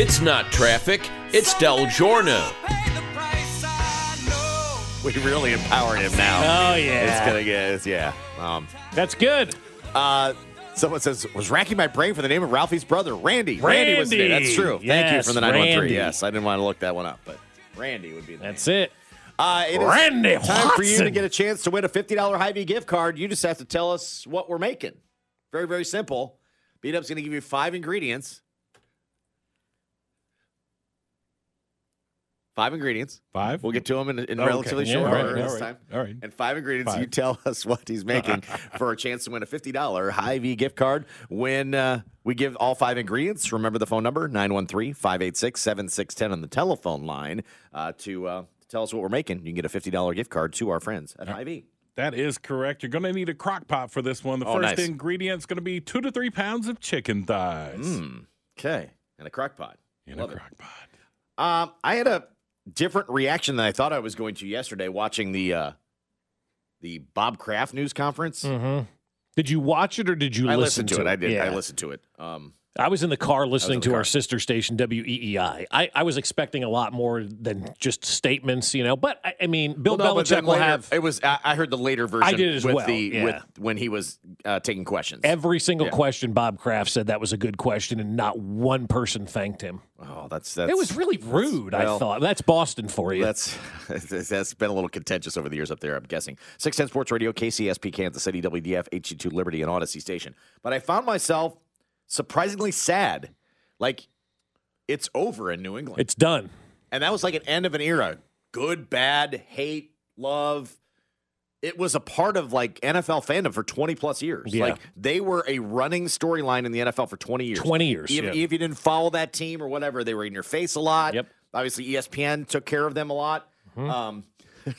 It's not traffic, it's Del Giorno. Pay the price, I know. We really empowered him now. Oh, yeah. It's gonna get it's, yeah. Um, That's good. uh, someone says was racking my brain for the name of Ralphie's brother, Randy. Randy, was the name. That's true. Thank you Yes, for the nine one Randy. Yes, I didn't want to look that one up, but Randy would be. The That's name. it. Uh, it is Randy time for you to get a chance to win a fifty dollar Hy-Vee gift card. You just have to tell us what we're making. Very very simple. Beat Up's going to give you five ingredients. Five ingredients. Five. We'll get to them in, in Okay. relatively Yeah, short all right, order this right, time. all right. And five ingredients. Five. You tell us what he's making for a chance to win a $50 Hy-Vee gift card. When uh, we give all five ingredients, remember the phone number, 913-586-7610 on the telephone line uh, to uh, tell us what we're making. You can get a $50 gift card to our friends at Hy-Vee. That is correct. You're going to need a crock pot for this one. The Oh, first nice. ingredient is going to be two to three pounds of chicken thighs Mm, okay. And a crock pot. in Love a crock pot. Um, I had a different reaction than I thought I was going to yesterday watching the uh, the Bob Kraft news conference. Mm-hmm. Did you watch it or did you I listen listened to, it. I did. I listened to it. Um, I was in the car listening the to car. our sister station WEEI. I, I was expecting a lot more than just statements, you know. But I, I mean, Bill well, no, Belichick will later- have It was. I, I heard the later version. I did as with well, The, yeah. With when he was uh, taking questions. every single Yeah. question. Bob Kraft said that was a good question, and not one person thanked him. oh, that's that's. it was really rude. I thought that's Boston for you. That's that's been a little contentious over the years up there. I'm guessing. Six Ten Sports Radio, KCSP, Kansas City, WDF, HD2 Liberty, and Odyssey Station. But I found myself surprisingly sad. Like it's over in New England. it's done. And that was like an end of an era. Good, bad, hate, love. It was a part of like NFL fandom for 20 plus years. Yeah. Like they were a running storyline in the NFL for 20 years. 20 years, Even yeah. if you didn't follow that team or whatever, they were in your face a lot. Yep. Obviously, ESPN took care of them a lot. Mm-hmm. Um,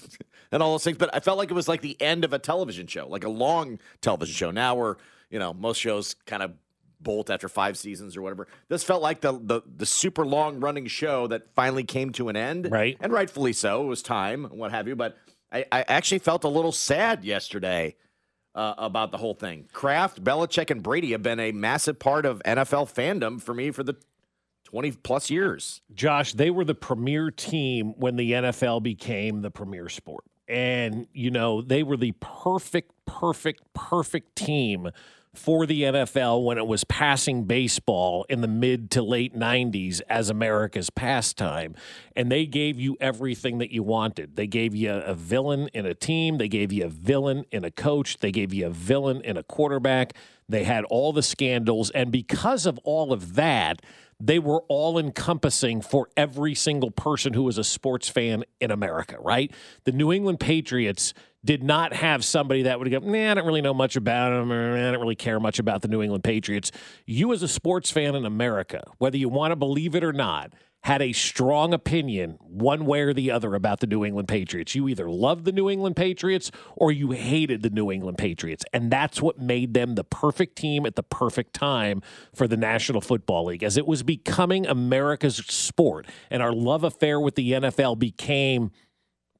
and all those things. But I felt like it was like the end of a television show, like a long television show. Now we're, you know, most shows kind of bolt after five seasons or whatever. This felt like the the, the super long running show that finally came to an end. Right. And rightfully so. It was time and what have you. But I, I actually felt a little sad yesterday uh, about the whole thing. Kraft, Belichick, and Brady have been a massive part of NFL fandom for me for the 20 plus years. Josh, they were the premier team when the NFL became the premier sport. And, you know, they were the perfect, perfect, perfect team for the NFL when it was passing baseball in the mid to late 90s as America's pastime. And they gave you everything that you wanted. They gave you a villain in a team, they gave you a villain in a coach, they gave you a villain in a quarterback. They had all the scandals. And because of all of that, they were all encompassing for every single person who was a sports fan in America, right? The New England Patriots did not have somebody that would go, nah, I don't really know much about them, or I don't really care much about the New England Patriots. You, as a sports fan in America, whether you want to believe it or not, had a strong opinion one way or the other about the New England Patriots. You either loved the New England Patriots or you hated the New England Patriots. And that's what made them the perfect team at the perfect time for the National Football League. As it was becoming America's sport and our love affair with the NFL became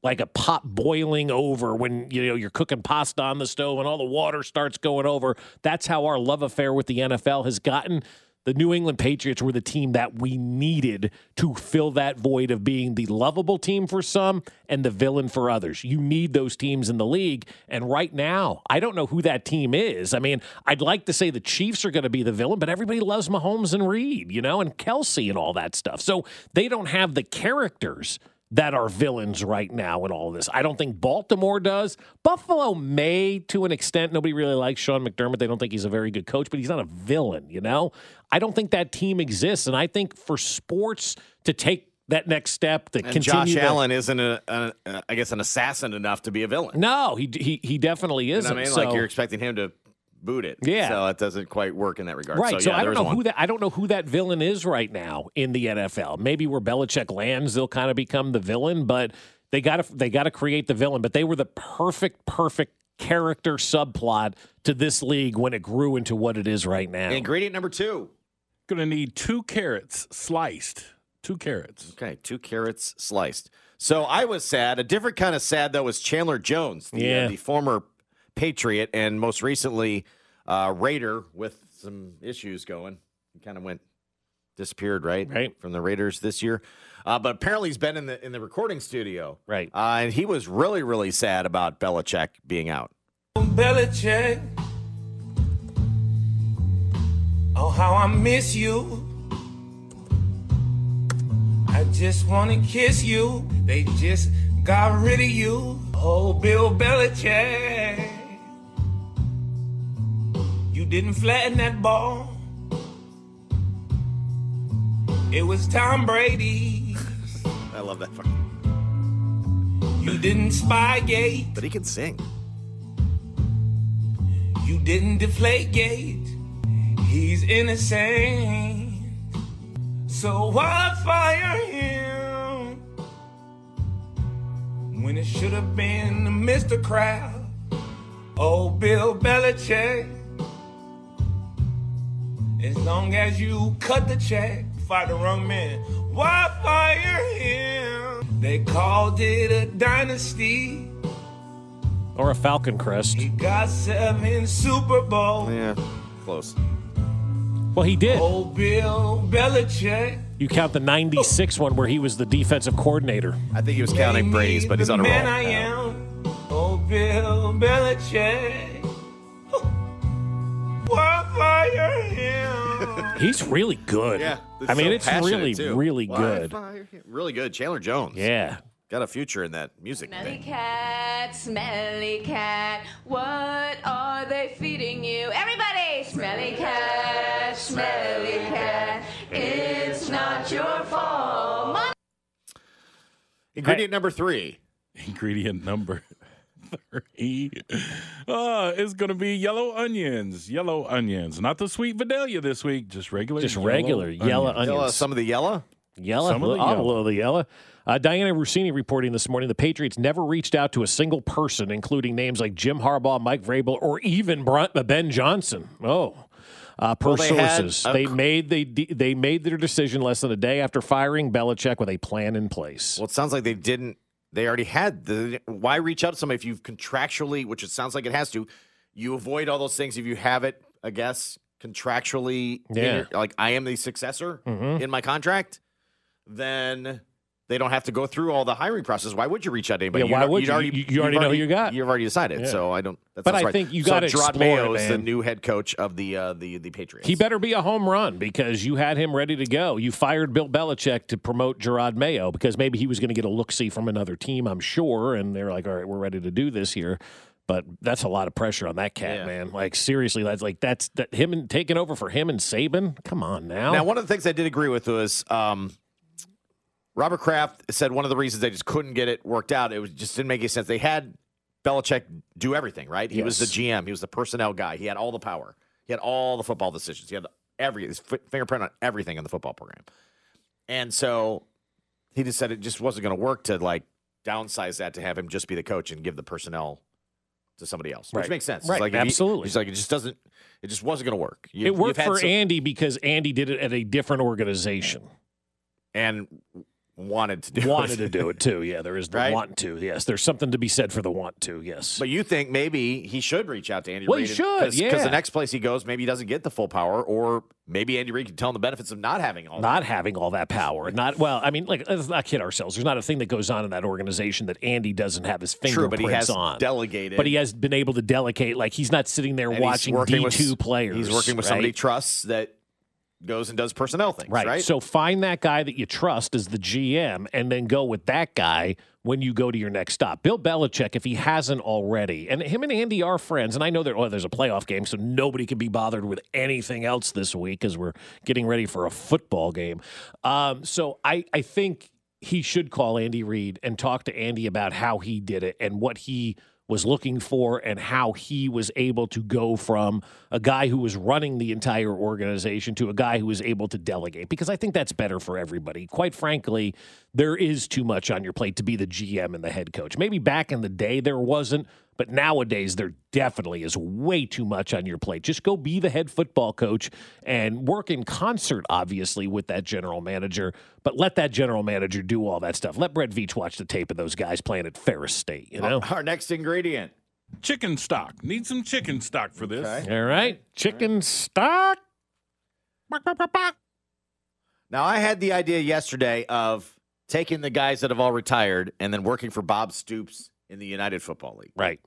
like a pot boiling over when you know you're cooking pasta on the stove and all the water starts going over. That's how our love affair with the NFL has gotten. The New England Patriots were the team that we needed to fill that void of being the lovable team for some and the villain for others. You need those teams in the league. And right now, I don't know who that team is. I mean, I'd like to say the Chiefs are going to be the villain, but everybody loves Mahomes and Reid, you know, and Kelce and all that stuff. So they don't have the characters that are villains right now in all of this. I don't think Baltimore does. Buffalo may to an extent. Nobody really likes Sean McDermott. They don't think he's a very good coach, but he's not a villain, you know? I don't think that team exists. And I think for sports to take that next step, to And continue Josh the- Allen isn't, a, a, a, I guess, an assassin enough to be a villain. No, he he, he definitely isn't. what I mean? So- like you're expecting him to boot it. Yeah. So it doesn't quite work in that regard. Right. So, yeah, I don't know one. who that I don't know who that villain is right now in the NFL. Maybe where Belichick lands, they'll kind of become the villain, but they got to they got to create the villain. But they were the perfect, perfect character subplot to this league when it grew into what it is right now. Ingredient number two. Going to need two carrots sliced. Two carrots. Okay, two carrots sliced. So I was sad. A different kind of sad though was Chandler Jones, the, uh, the former Patriot and most recently uh, Raider with some issues going. He kind of went disappeared, right? Right. from the Raiders this year. Uh, but apparently he's been in the in the recording studio, Right. Uh, and he was really really sad about Belichick being out. Belichick. Oh, how I miss you. I just wanna kiss you. They just got rid of you. Oh, Bill Belichick. You didn't flatten that ball. It was Tom Brady. I love that fucking. You didn't spygate. But he can sing. You didn't deflate gate. He's innocent. So why fire him when it should have been Mr. Kraft? Oh, Bill Belichick. As long as you cut the check, fire the wrong man. Why fire him? They called it a dynasty. or a Falcon crest. He got seven Super Bowls. Yeah, close. Well, he did. Oh, Bill Belichick. You count the 96 one where he was the defensive coordinator. I think he was counting Brady's, but he's on a roll. man I am. Oh, Bill Belichick. Why fire? He's really good. Yeah, I mean, so it's really, too. really good. fire? Really good. Chandler Jones. Yeah. Got a future in that music Smelly thing. cat, smelly cat, what are they feeding you? Everybody! Smelly cat, smelly cat, it's not your fault. Mom- Ingredient number three. Ingredient number three uh, is going to be yellow onions. Yellow onions. Not the sweet Vidalia this week, just regular. Just yellow regular yellow onions. Yellow, some of the yellow. Yellow, Some of the a yellow. little of the yellow. Uh, Dianna Russini reporting this morning the Patriots never reached out to a single person, including names like Jim Harbaugh, Mike Vrabel, or even uh, Ben Johnson. Oh, uh, per Well, they sources, a they cr- made they they made their decision less than a day after firing Belichick with a plan in place. Well, it sounds like they didn't. They already had the. Why reach out to somebody if you've contractually, which it sounds like it has to, you avoid all those things if you have it. I guess contractually, Yeah. your- like I am the successor Mhm. in my contract, then they don't have to go through all the hiring process. Why would you reach out to anybody? Yeah, why don't- would you? Already, You- you already know who you got. You've already decided. Yeah. So I don't. That But I right. think you so gotta Jerod explore Mayo is the new head coach of the uh, the the Patriots. He better be a home run because you had him ready to go. You fired Bill Belichick to promote Jerod Mayo because maybe he was going to get a look see from another team, I'm sure. And they're like, all right, we're ready to do this here. But that's a lot of pressure on that cat, Yeah. man. Like seriously, that's like that's that him and taking over for him and Saban. Come on now. Now, one of the things I did agree with was um, Robert Kraft said one of the reasons they just couldn't get it worked out, it was just didn't make any sense. They had Belichick do everything, right? He was the GM, he was the personnel guy, he had all the power, he had all the football decisions, he had every his fi- fingerprint on everything in the football program, and so he just said it just wasn't going to work to like downsize that to have him just be the coach and give the personnel to somebody else, which makes sense. It's Right, like if he- absolutely. he's like it just doesn't, it just wasn't going to work. You- it worked for some- Andy because Andy did it at a different organization. and wanted to do Wanted it. to do it too. Yeah, there is the Right? want to. Yes, there's something to be said for the want to. Yes. But you think maybe he should reach out to Andy Well, he should, Because yeah. the next place he goes, maybe he doesn't get the full power, or maybe Andy Reid can tell him the benefits of not having all not having all that power. Not well. I mean, like let's not kid ourselves. There's not a thing that goes on in that organization that Andy doesn't have his that. fingerprints True, but he has on. delegated. but he has been able to delegate. Like he's not sitting there and watching D two players. He's working with right? somebody trusts that goes and does personnel things, Right. right? So find that guy that you trust as the GM and then go with that guy when you go to your next stop. Bill Belichick, if he hasn't already, and him and Andy are friends, and I know that oh, there's a playoff game, so nobody can be bothered with anything else this week as we're getting ready for a football game. Um, so I, I think he should call Andy Reid and talk to Andy about how he did it and what he was looking for and how he was able to go from a guy who was running the entire organization to a guy who was able to delegate because I think that's better for everybody. Quite frankly, there is too much on your plate to be the GM and the head coach. Maybe back in the day there wasn't, but nowadays there definitely is way too much on your plate. Just go be the head football coach and work in concert, obviously, with that general manager, but let that general manager do all that stuff. Let Brett Veach watch the tape of those guys playing at Ferris State, you know? Our next ingredient. Chicken stock. Need some chicken stock for this. Okay. All right. Chicken stock. Now, I had the idea yesterday of taking the guys that have all retired and then working for Bob Stoops in the United Football League. Right.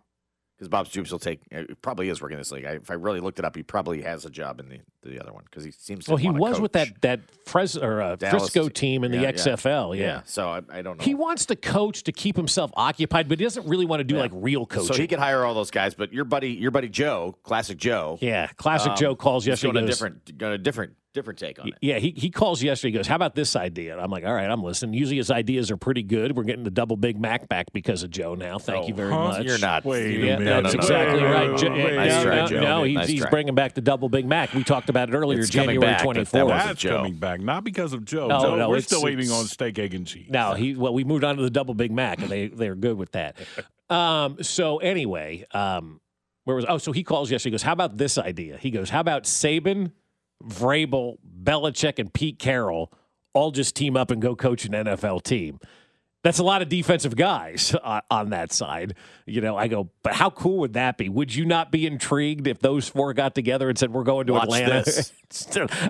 Because Bob Stoops will take, uh, probably is working this league. I, if I really looked it up, he probably has a job in the, the other one because he seems to Well, he was with that that Fres- or, uh, Dallas- Frisco team in the Yeah, yeah. XFL. Yeah. So I, I don't know. He wants to coach to keep himself occupied, but he doesn't really want to do Yeah. like real coaching. So he could hire all those guys, but your buddy, your buddy Joe, classic Joe. yeah. Classic um, Joe calls yesterday. Going a different, going a different, different take on it. Yeah, he, he calls yesterday. He goes, How about this idea? And I'm like, All right, I'm listening. Usually his ideas are pretty good. We're getting the double Big Mac back because of Joe now. Thank Oh, you very huh? much. You're not. Wait you- Yeah, a no, no, that's no, no, exactly no, no, right. no, Jo- no. Nice try, no, Joe. no, he's, Nice he's bringing back the double Big Mac. We talked about it earlier, It's January back, but that 24th. That's coming back, not because of Joe. No, Joe, no, we're still waiting on steak, egg, and cheese. No, he well, we moved on to the double Big Mac, and they they're good with that. Um, so anyway, um, where was oh? So he calls yesterday. He goes, "How about this idea?" He goes, "How about Saban, Vrabel, Belichick, and Pete Carroll all just team up and go coach an NFL team?" That's a lot of defensive guys on, on that side. You know, I go, but how cool would that be? Would you not be intrigued if those four got together and said, "We're going to Watch Atlanta"?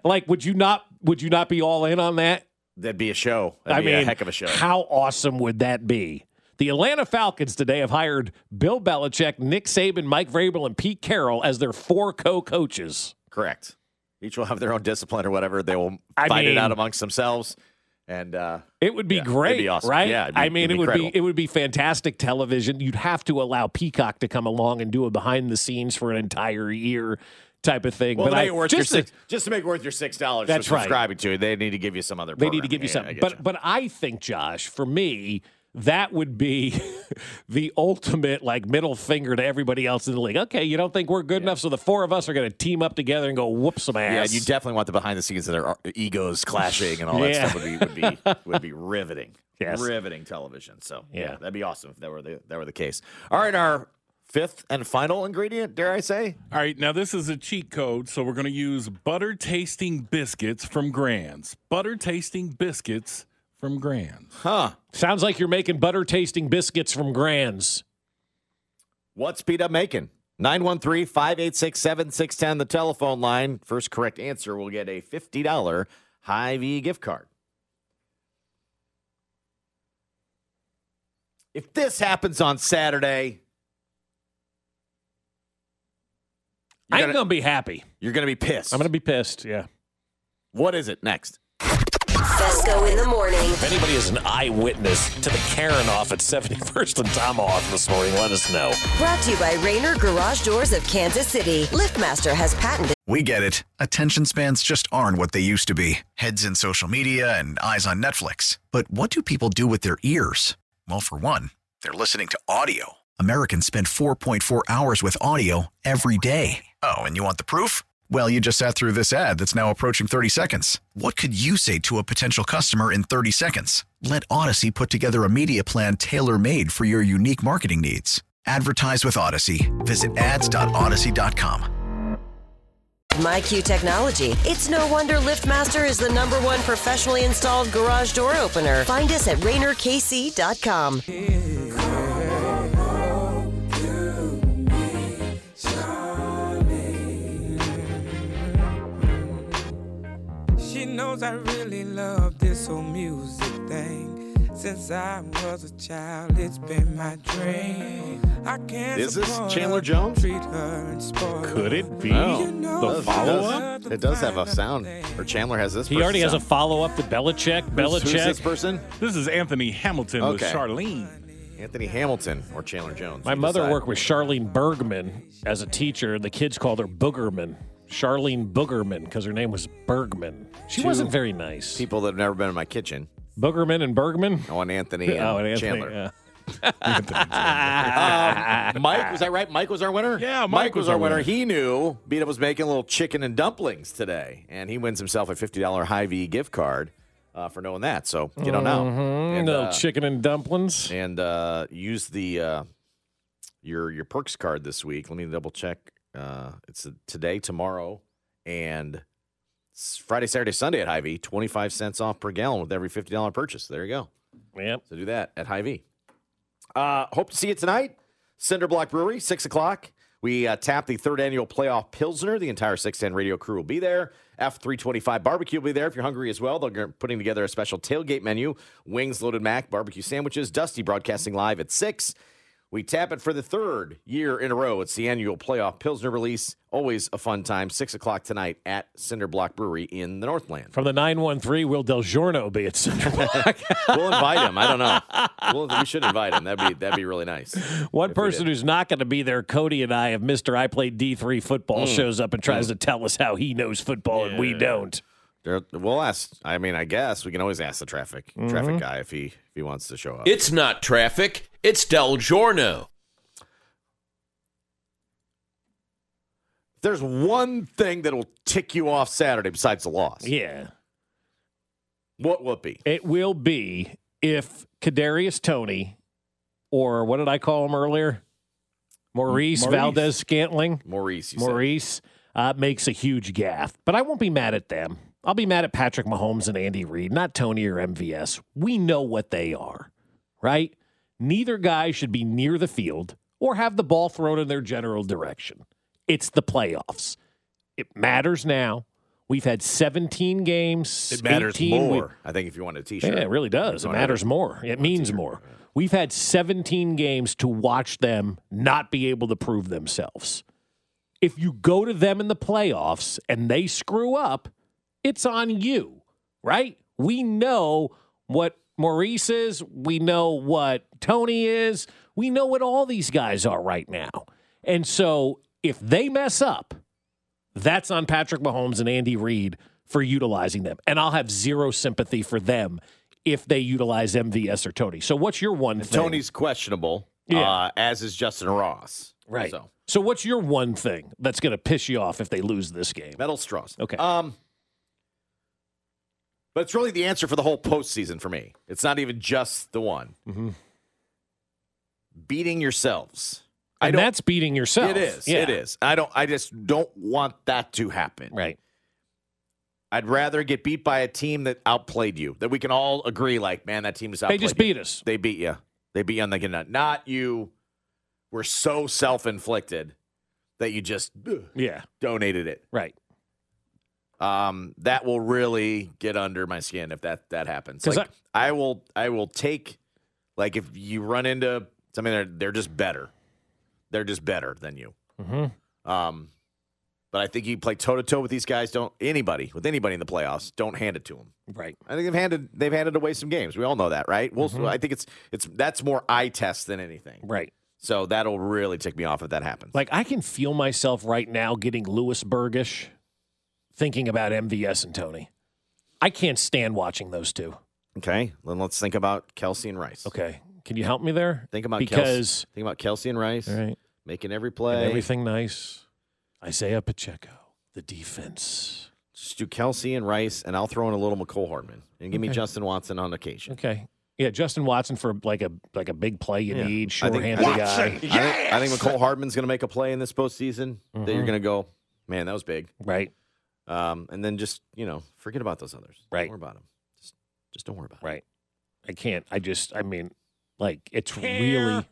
like, would you not? Would you not be all in on that? That'd be a show. That'd I be mean, a heck of a show. How awesome would that be? The Atlanta Falcons today have hired Bill Belichick, Nick Saban, Mike Vrabel, and Pete Carroll as their four co-coaches. Correct. Each will have their own discipline or whatever. They will I fight mean- it out amongst themselves. And uh, It would be Yeah, great, be awesome. right? Yeah, be- I mean, it would incredible. be it would be fantastic television. You'd have to allow Peacock to come along and do a behind the scenes for an entire year type of thing. well, but I, make it worth your just to- just to make it worth your six dollars for That's right. subscribing to it, they need to give you some other. They need to give you Yeah, something. But you. but I think, Josh, for me, that would be the ultimate like middle finger to everybody else in the league. Okay, you don't think we're good enough, so the four of us are going to team up together and go whoop some yeah, ass. you definitely want the behind the scenes of their uh, egos clashing and all that Yeah. stuff would be would be would be riveting. Yes. riveting television. So yeah. Yeah. that'd be awesome if that were the that were the case. All right, our fifth and final ingredient, dare I say? All right, now this is a cheat code, so we're going to use butter tasting biscuits from Grands. Butter tasting biscuits from Grands. Huh? Sounds like you're making butter tasting biscuits from Grands. What's Speed Up making? 913 586 7610, the telephone line. First correct answer will get a $50 Hy-Vee gift card. If this happens on Saturday, you're I ain't gonna, gonna be happy. you're gonna be pissed. I'm gonna be pissed. Yeah. What is it next? Fescoe in the morning. If anybody is an eyewitness to the Karen off at 71st and Tomahawk this morning, let us know. Brought to you by Rainer Garage Doors of Kansas City. LiftMaster has patented. We get it. Attention spans just aren't what they used to be heads in social media and eyes on Netflix. But what do people do with their ears? Well, for one, they're listening to audio. Americans spend 4.4 hours with audio every day. Oh, and you want the proof? Well, you just sat through this ad that's now approaching 30 seconds. What could you say to a potential customer in 30 seconds? Let Odyssey put together a media plan tailor made for your unique marketing needs. Advertise with Odyssey. Visit ads.odyssey.com. MyQ Technology. It's no wonder LiftMaster is the number one professionally installed garage door opener. Find us at RainerKC.com. knows I really love this whole music thing. Since I was a child, it's been my dream. I can't Is this Chandler Jones? Treat her and spoil. Could it be Oh. the follow up? It does have a sound. Or Chandler has this. He already has a follow up to Belichick. Who's- Who's this person? This is Anthony Hamilton with Charlene. Anthony Hamilton or Chandler Jones. My mother decide. worked with Charlene Bergman as a teacher, and the kids called her Boogerman. Charlene Boogerman, because her name was Bergman. She Two wasn't very nice. people that have never been in my kitchen. Boogerman and Bergman? Oh, and Anthony and, oh, and Anthony. Chandler. yeah. Um, Mike, was that right? Mike was our winner? Yeah, Mike, was, our winner. He knew Beat Up was making a little chicken and dumplings today, and he wins himself a $50 Hy-Vee gift card uh, for knowing that. So get on out. Mhm, And, little uh, chicken and dumplings. and uh, use the uh, your your perks card this week. Let me double check. Uh, it's today, tomorrow, and Friday, Saturday, Sunday at Hy-Vee. Twenty five cents off per gallon with every fifty dollar purchase. There you go. Yep. So do that at Hy-Vee. Uh, hope to see you tonight. Cinder Block Brewery, six o'clock. We uh, tap the third annual playoff Pilsner. The entire 610 radio crew will be there. F325 barbecue will be there if you're hungry as well. They're putting together a special tailgate menu wings, loaded mac, barbecue sandwiches. Dusty broadcasting live at 6. We tap it for the third year in a row. It's the annual playoff Pilsner release. Always a fun time. 6 o'clock tonight at Cinder Block Brewery in the Northland. From the 913, will Del Giorno be at Cinder Block? we'll invite him. I don't know. We'll, we should invite him. That'd be that'd be really nice. One person who's not going to be there, Cody and I, of Mr. I Played D3 football, Mm. shows up and tries to tell us how he knows football and we don't. There, we'll ask. I mean, I guess we can always ask the traffic Mm-hmm. traffic guy if he if he wants to show up. It's not traffic, it's Del Giorno. There's one thing that'll tick you off Saturday besides the loss. Yeah. What will it be? It will be if Kadarius Toney, or what did I call him earlier? Maurice, Maurice. Valdes-Scantling. Maurice. You said. Maurice uh, makes a huge gaffe, but I won't be mad at them. I'll be mad at Patrick Mahomes and Andy Reid, not Toney or MVS. We know what they are, right? Neither guy should be near the field or have the ball thrown in their general direction. It's the playoffs. It matters now. We've had 17 games. It matters 18 we- more. I think if you want a T-shirt, yeah, it really does. It matters more. It means more. We've had 17 games to watch them not be able to prove themselves. If you go to them in the playoffs and they screw up, it's on you, right? We know what Maurice is. We know what Toney is. We know what all these guys are right now. And so if they mess up, that's on Patrick Mahomes and Andy Reid for utilizing them. And I'll have zero sympathy for them if they utilize MVS or Toney. So what's your one thing? Toney's questionable. Yeah. Uh, as is Justin Ross. right. So So what's your one thing that's going to piss you off if they lose this game? metal straws. Okay. Um. But it's really the answer for the whole postseason for me. It's not even just the one. Mm-hmm. Beating yourselves. And that's beating yourself. It is. Yeah. It is. I don't. I just don't want that to happen. Right. I'd rather get beat by a team that outplayed you. That we can all agree, like, man, that team just They outplayed. just you. beat us. They beat you. They beat you on the nut. Not you. Were so self-inflicted that you just ugh, Yeah. donated it. Right. Um, that will really get under my skin if that that happens. Like, I, will. I will take. Like if you run into something, they're they're just better. They're just better than you. Mm-hmm. Um, but I think you play toe to toe with these guys. Don't anybody with anybody in the playoffs. Don't hand it to them. Right. I think they've handed they've handed away some games. We all know that, right? We'll, Mm-hmm. I think it's it's that's more eye test than anything. Right. So that'll really tick me off if that happens. Like I can feel myself right now getting Lewisburgish thinking about MVS and Toney. I can't stand watching those two. okay, then let's think about Kelce and Rice. Okay. Can you help me there? Think about because Kelce, think about Kelce and Rice all right. making every and play. everything nice. Isaiah Pacheco, the defense. Just do Kelce and Rice, and I'll throw in a little Mecole Hardman, and give me Justin Watson on occasion. Okay. Yeah, Justin Watson for like a like a big play you Yeah. need, I think- short-handed I guy. think, I think, I think Mecole Hardman's going to make a play in this postseason that Mm-hmm. you're going to go, man, that was big. Right. Um, and then just you know forget about those others. Right. Don't worry about them. Just just don't worry about Right. I can't. I just. I mean, like it's really,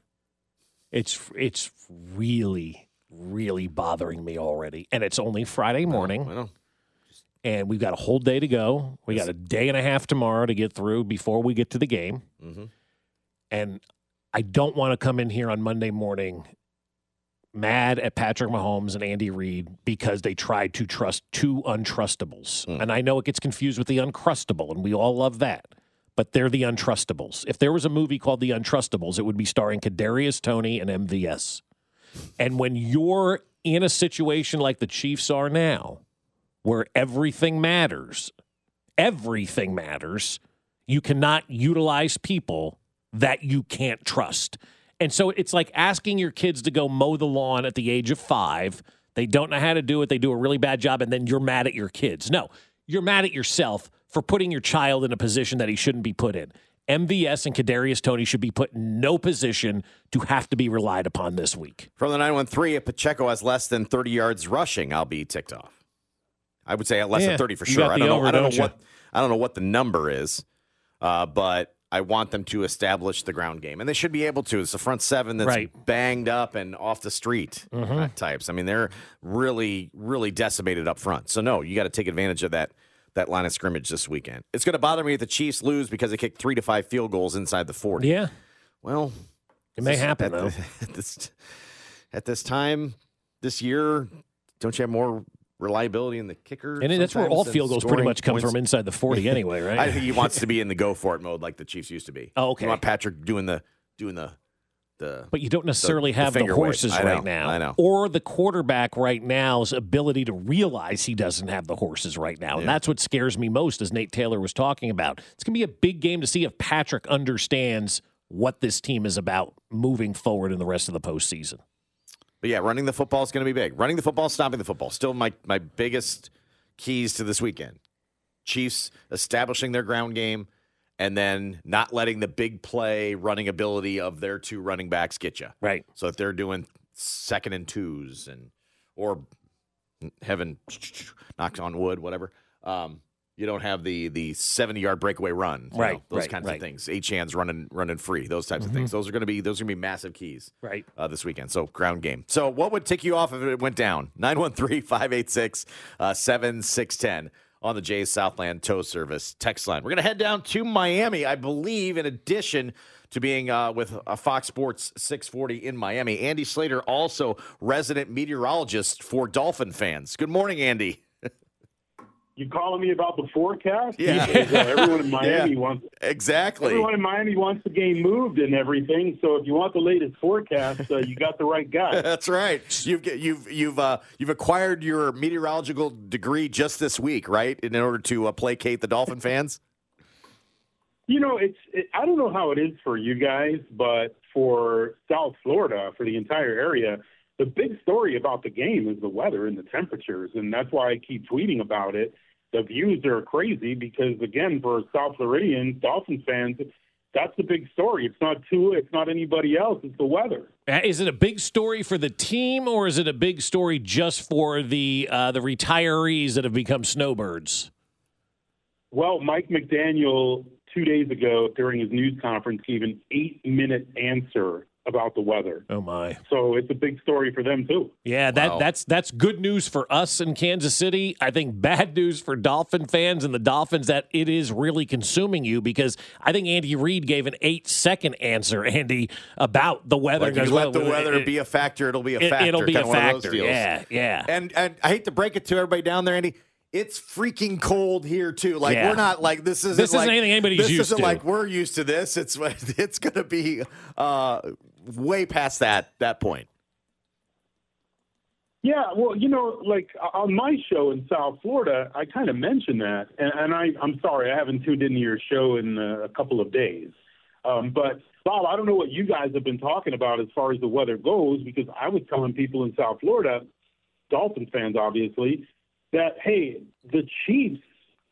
it's it's really really bothering me already, and it's only Friday morning. I know. and we've got a whole day to go. We got a day and a half tomorrow to get through before we get to the game. Mhm. And I don't want to come in here on Monday morning mad at Patrick Mahomes and Andy Reid because they tried to trust two untrustables. Hmm. And I know it gets confused with the uncrustable, and we all love that. But they're the untrustables. If there was a movie called The Untrustables, it would be starring Kadarius Toney and MVS. And when you're in a situation like the Chiefs are now, where everything matters, everything matters, you cannot utilize people that you can't trust. And so it's like asking your kids to go mow the lawn at the age of five. They don't know how to do it. They do a really bad job, and then you're mad at your kids. No, you're mad at yourself for putting your child in a position that he shouldn't be put in. MVS and Kadarius Toney should be put in no position to have to be relied upon this week. From the 913, if Pacheco has less than 30 yards rushing, I'll be ticked off. I would say at less Yeah, than 30 for sure. I don't know. over, I don't don't know what I don't know what the number is, uh, but I want them to establish the ground game, and they should be able to. It's the front seven that's Right. banged up and off the street Mm-hmm. uh, types. I mean, they're really, really decimated up front. So no, you got to take advantage of that that line of scrimmage this weekend. It's going to bother me if the Chiefs lose because they kicked three to five field goals inside the 40. Yeah, Well, it may this- happen at, though. at this at this time this year. Don't you have more reliability in the kicker? And that's where all field goals pretty much come points? from inside the 40 anyway, right? I think he wants to be in the go for it mode like the Chiefs used to be. Oh, okay. You want Patrick doing the doing the the. But you don't necessarily the have the, wave. horses right now. I know. Or the quarterback right now's ability to realize he doesn't have the horses right now. And that's what scares me most, as Nate Taylor was talking about. It's going to be a big game to see if Patrick understands what this team is about moving forward in the rest of the postseason. But yeah, running the football is going to be big. Running the football, stopping the football, still my my biggest keys to this weekend. Chiefs establishing their ground game, and then not letting the big play running ability of their two running backs get you. Right. So if they're doing second and twos and or heaven knocks on wood, whatever, um, you don't have the the seventy yard breakaway run, you Right, know, those right, kinds right. of things. H hands running running free, those types of things. Those are going to be those are going to be massive keys Right. uh, this weekend. So ground game. So what would tick you off if it went down? 913-586-7610 on the Jays Southland Tow Service text line. We're going to head down to Miami, I believe, in addition to being uh, with uh, Fox Sports 640 in Miami. Andy Slater, also resident meteorologist for Dolphin fans. Good morning, Andy. You calling me about the forecast? Yeah. Because, uh, everyone in Miami Yeah. wants Exactly. everyone in Miami wants the game moved and everything. So if you want the latest forecast, uh, you got the right guy. That's right. You've you've you've uh, you've acquired your meteorological degree just this week, right? In order to uh, placate the Dolphin fans. You know, it's it, I don't know how it is for you guys, but for South Florida, for the entire area, the big story about the game is the weather and the temperatures, and that's why I keep tweeting about it. The views are crazy because, again, for South Floridians, Dolphins fans, that's the big story. It's not Tua, it's not anybody else, it's the weather. Uh, Is it a big story for the team, or is it a big story just for the uh, the retirees that have become snowbirds? Well, Mike McDaniel two days ago during his news conference gave an eight minute answer about the weather. Oh my! So it's a big story for them too. Yeah, that Wow. that's that's good news for us in Kansas City. I think bad news for Dolphin fans and the Dolphins that it is really consuming you because I think Andy Reid gave an eight second answer, Andy, about the weather. Like, if Goes, you let well, the weather it- be a factor, it'll be a it- factor. it'll be a kinda one of those factor. Yeah, yeah. And and I hate to break it to everybody down there, Andy. It's freaking cold here too. Like Yeah. we're not like this isn't This isn't like, anything anybody's this used isn't to. like we're used to this. It's it's going to be uh, way past that that point. Yeah, well, you know, like on my show in South Florida, I kind of mentioned that, and, and I, I'm sorry I haven't tuned into your show in uh, a couple of days. Um, but Bob, I don't know what you guys have been talking about as far as the weather goes, because I was telling people in South Florida, Dolphins fans obviously, that hey, the Chiefs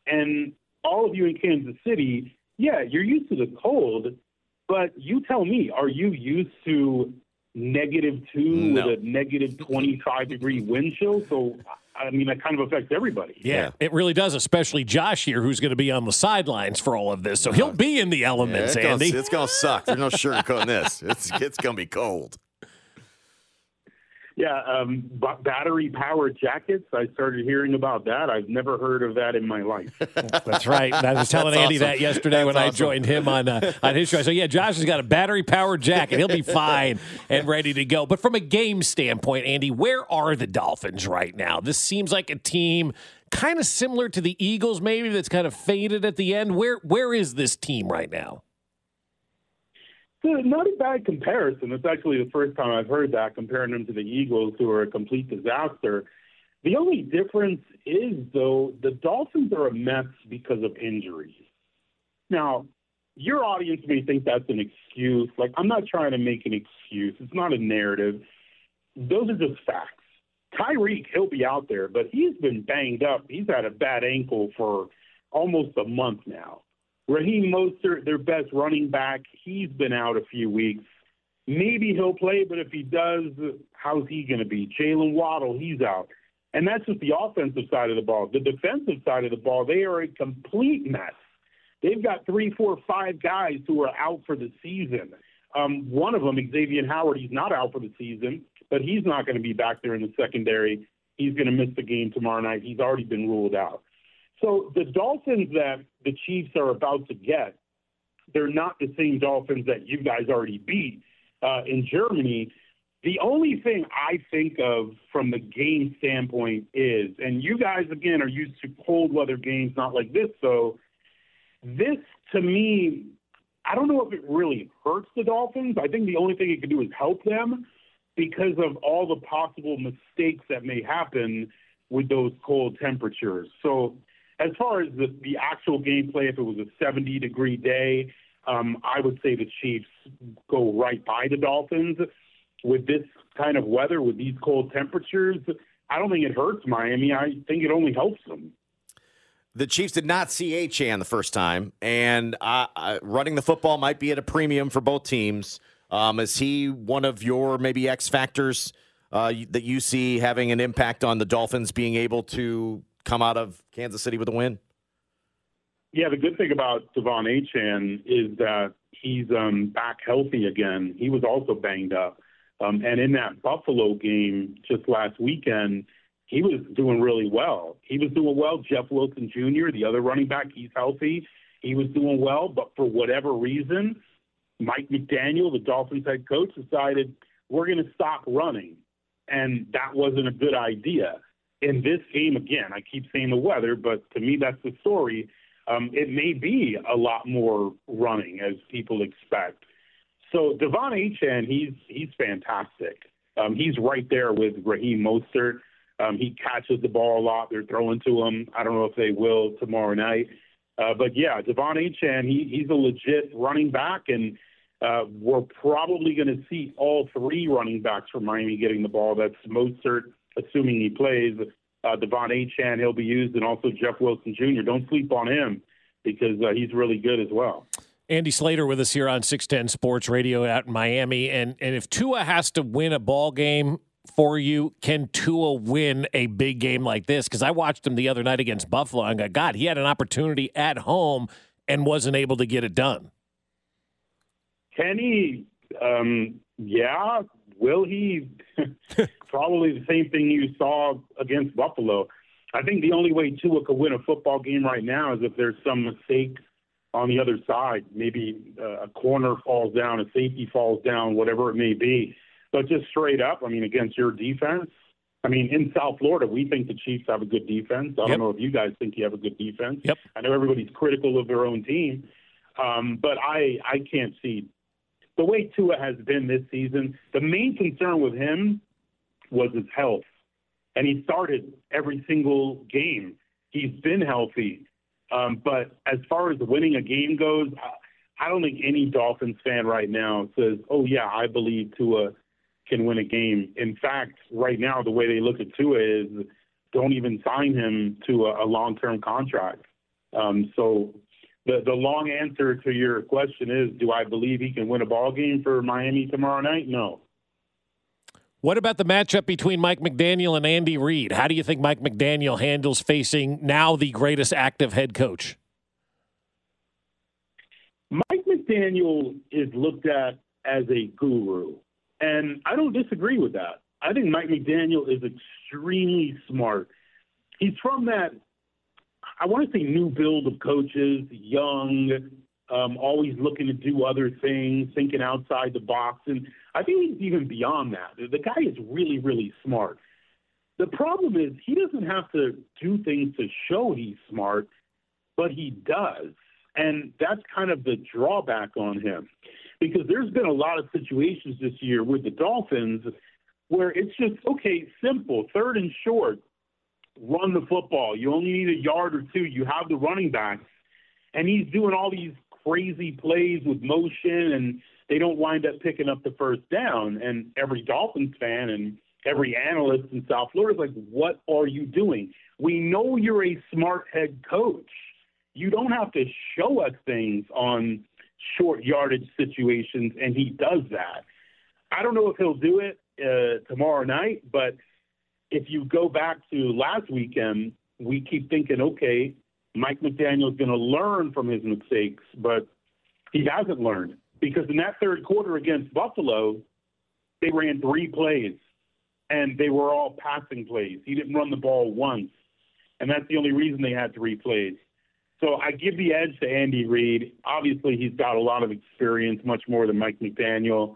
and all of you in Kansas City, yeah, you're used to the cold, but you tell me, are you used to negative two No. with a negative 25 degree wind chill? So, I mean, that kind of affects everybody. Yeah, it really does, especially Josh here, who's going to be on the sidelines for all of this. So he'll uh, be in the elements, it's, gonna, Andy. it's gonna suck. There's no sugarcoating this. It's it's gonna be cold. Yeah, um, b- battery powered jackets. I started hearing about that. I've never heard of that in my life. That's right. I was telling Andy awesome. that yesterday when That's I joined him on uh, on his show. So yeah, Josh has got a battery powered jacket. He'll be fine and ready to go. But from a game standpoint, Andy, where are the Dolphins right now? This seems like a team kind of similar to the Eagles, maybe that's kind of faded at the end. Where where is this team right now? Not a bad comparison. It's actually the first time I've heard that comparing them to the Eagles, who are a complete disaster. The only difference is, though, the Dolphins are a mess because of injuries. Now, your audience may think that's an excuse. Like, I'm not trying to make an excuse. It's not a narrative. Those are just facts. Tyreek, he'll be out there, but he's been banged up. He's had a bad ankle for almost a month now. Raheem Mostert, their best running back, he's been out a few weeks. Maybe he'll play, but if he does, how's he going to be? Jaylen Waddle, he's out. And that's just the offensive side of the ball. The defensive side of the ball, they are a complete mess. They've got three, four, five guys who are out for the season. Um, one of them, Xavier Howard, he's not out for the season, but he's not going to be back there in the secondary. He's going to miss the game tomorrow night. He's already been ruled out. So the Dolphins that the Chiefs are about to get, they're not the same Dolphins that you guys already beat uh, in Germany. The only thing I think of from the game standpoint is, and you guys again are used to cold weather games, not like this. So this to me, I don't know if it really hurts the Dolphins. I think the only thing it could do is help them because of all the possible mistakes that may happen with those cold temperatures. So as far as the, the actual gameplay, if it was a 70 degree day, um, I would say the Chiefs go right by the Dolphins. With this kind of weather, with these cold temperatures, I don't think it hurts Miami. I think it only helps them. The Chiefs did not see Achane the first time, and uh, running the football might be at a premium for both teams. Um, is he one of your maybe X factors uh, that you see having an impact on the Dolphins being able to come out of Kansas City with a win? Yeah, the good thing about De'Von Achane is that he's um, back healthy again. He was also banged up. Um, and in that Buffalo game just last weekend, he was doing really well. He was doing well. Jeff Wilson Jr., the other running back, he's healthy. He was doing well, but for whatever reason, Mike McDaniel, the Dolphins head coach, decided we're going to stop running. And that wasn't a good idea. In this game, again, I keep saying the weather, but to me, that's the story. Um, it may be a lot more running as people expect. So De'Von Achane, he's he's fantastic. Um, he's right there with Raheem Mostert. Um, he catches the ball a lot. They're throwing to him. I don't know if they will tomorrow night. Uh, but yeah, De'Von Achane, he, he's a legit running back, and uh, we're probably going to see all three running backs from Miami getting the ball. That's Mostert, assuming he plays. Uh, De'Von Achane, he'll be used, and also Jeff Wilson Jr. Don't sleep on him because uh, he's really good as well. Andy Slater with us here on 610 Sports Radio out in Miami. And, and if Tua has to win a ball game for you, can Tua win a big game like this? Because I watched him the other night against Buffalo and got, God, he had an opportunity at home and wasn't able to get it done. Can he? Um, yeah. Will he? Probably the same thing you saw against Buffalo. I think the only way Tua could win a football game right now is if there's some mistake on the other side. Maybe uh, a corner falls down, a safety falls down, whatever it may be. But just straight up, I mean, against your defense, I mean, in South Florida, we think the Chiefs have a good defense. I Yep. don't know if you guys think you have a good defense. Yep. I know everybody's critical of their own team, um, but I I can't see the way Tua has been this season. The main concern with him was his health, and he started every single game. He's been healthy, um, but as far as winning a game goes, I, I don't think any Dolphins fan right now says, "Oh yeah, I believe Tua can win a game." In fact, right now the way they look at Tua is don't even sign him to a, a long-term contract. Um, so the the long answer to your question is, do I believe he can win a ball game for Miami tomorrow night? No. What about the matchup between Mike McDaniel and Andy Reid? How do you think Mike McDaniel handles facing now the greatest active head coach? Mike McDaniel is looked at as a guru, and I don't disagree with that. I think Mike McDaniel is extremely smart. He's from that, I want to say, new build of coaches, young, um, always looking to do other things, thinking outside the box. And I think he's even beyond that. The guy is really, really smart. The problem is he doesn't have to do things to show he's smart, but he does. And that's kind of the drawback on him because there's been a lot of situations this year with the Dolphins where it's just, okay, simple, third and short, run the football. You only need a yard or two. You have the running backs. And he's doing all these crazy plays with motion, and they don't wind up picking up the first down. And every Dolphins fan and every analyst in South Florida is like, what are you doing? We know you're a smart head coach. You don't have to show us things on short yardage situations, and he does that. I don't know if he'll do it uh, tomorrow night, but if you go back to last weekend, we keep thinking, okay, Mike McDaniel's going to learn from his mistakes, but he hasn't learned because in that third quarter against Buffalo, they ran three plays and they were all passing plays. He didn't run the ball once, and that's the only reason they had three plays. So I give the edge to Andy Reid. Obviously, he's got a lot of experience, much more than Mike McDaniel.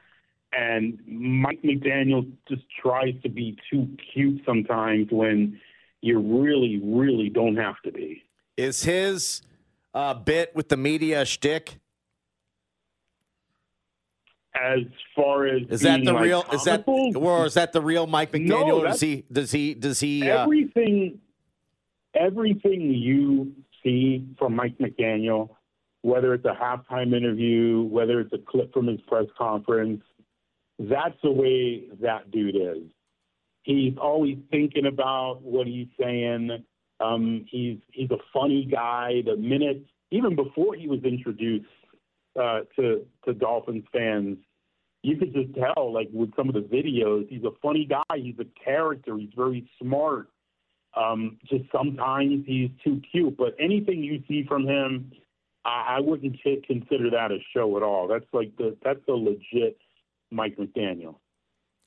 And Mike McDaniel just tries to be too cute sometimes when you really, really don't have to be. Is his uh, bit with the media a shtick? As far as Is that the like, real? Is that or is that the real Mike No, McDaniel? that's- does he? Does he? Does he? Uh, everything everything you see from Mike McDaniel, whether it's a halftime interview, whether it's a clip from his press conference, that's the way that dude is. He's always thinking about what he's saying. Um, he's he's a funny guy. The minute, even before he was introduced uh, to to Dolphins fans, you could just tell, like with some of the videos, he's a funny guy. He's a character. He's very smart. Um, just sometimes he's too cute. But anything you see from him, I, I wouldn't consider that a show at all. That's like the that's a legit Mike McDaniel.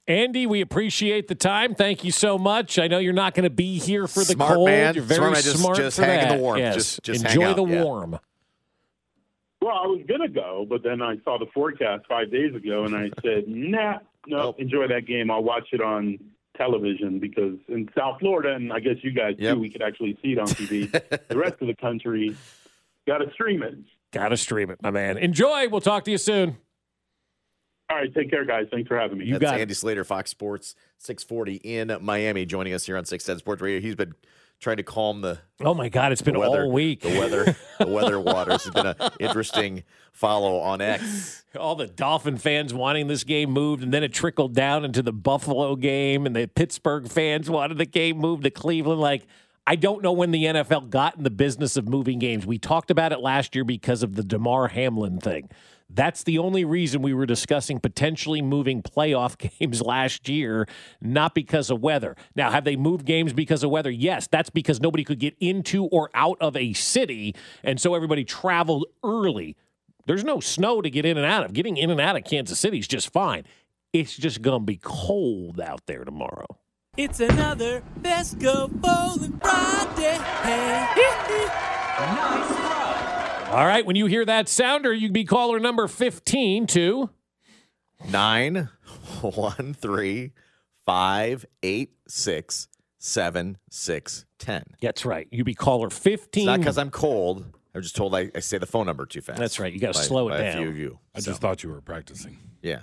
Andy, we appreciate the time. Thank you so much. I know you're not going to be here for the Smart cold. man. You're very Smart man. Just- smart just for hang in that. the warm. Yes. Just- just enjoy out, the yeah. warm. Well, I was gonna go, but then I saw the forecast five days ago, and I said, "Nah, no, enjoy that game. I'll watch it on television because in South Florida, and I guess you guys Yep. too, we could actually see it on TV. the rest of the country got to stream it. Got to stream it, my man. Enjoy. We'll talk to you soon. All right, take care, guys. Thanks for having me. You That's got it. Andy Slater, Fox Sports 640 in Miami, joining us here on 610 Sports Radio. He's been trying to calm the Oh my God, it's been the weather, all week. The weather, the weather waters. It's been an interesting follow on X. all the Dolphin fans wanting this game moved, and then it trickled down into the Buffalo game, and the Pittsburgh fans wanted the game moved to Cleveland. Like, I don't know when the NFL got in the business of moving games. We talked about it last year because of the Damar Hamlin thing. That's the only reason we were discussing potentially moving playoff games last year, not because of weather. Now, have they moved games because of weather? Yes, that's because nobody could get into or out of a city, and so everybody traveled early. There's no snow to get in and out of. Getting in and out of Kansas City is just fine. It's just going to be cold out there tomorrow. It's another Best Bowling Friday. nice. All right, when you hear that sounder, you'd be caller number 15 to. Nine, one, three, five, eight, six, seven, six, ten. That's right. You'd be caller 15. It's not because I'm cold. I'm just told I, I say the phone number too fast. That's right. You gotta slow it by A down. few of you. I So, just thought you were practicing. yeah.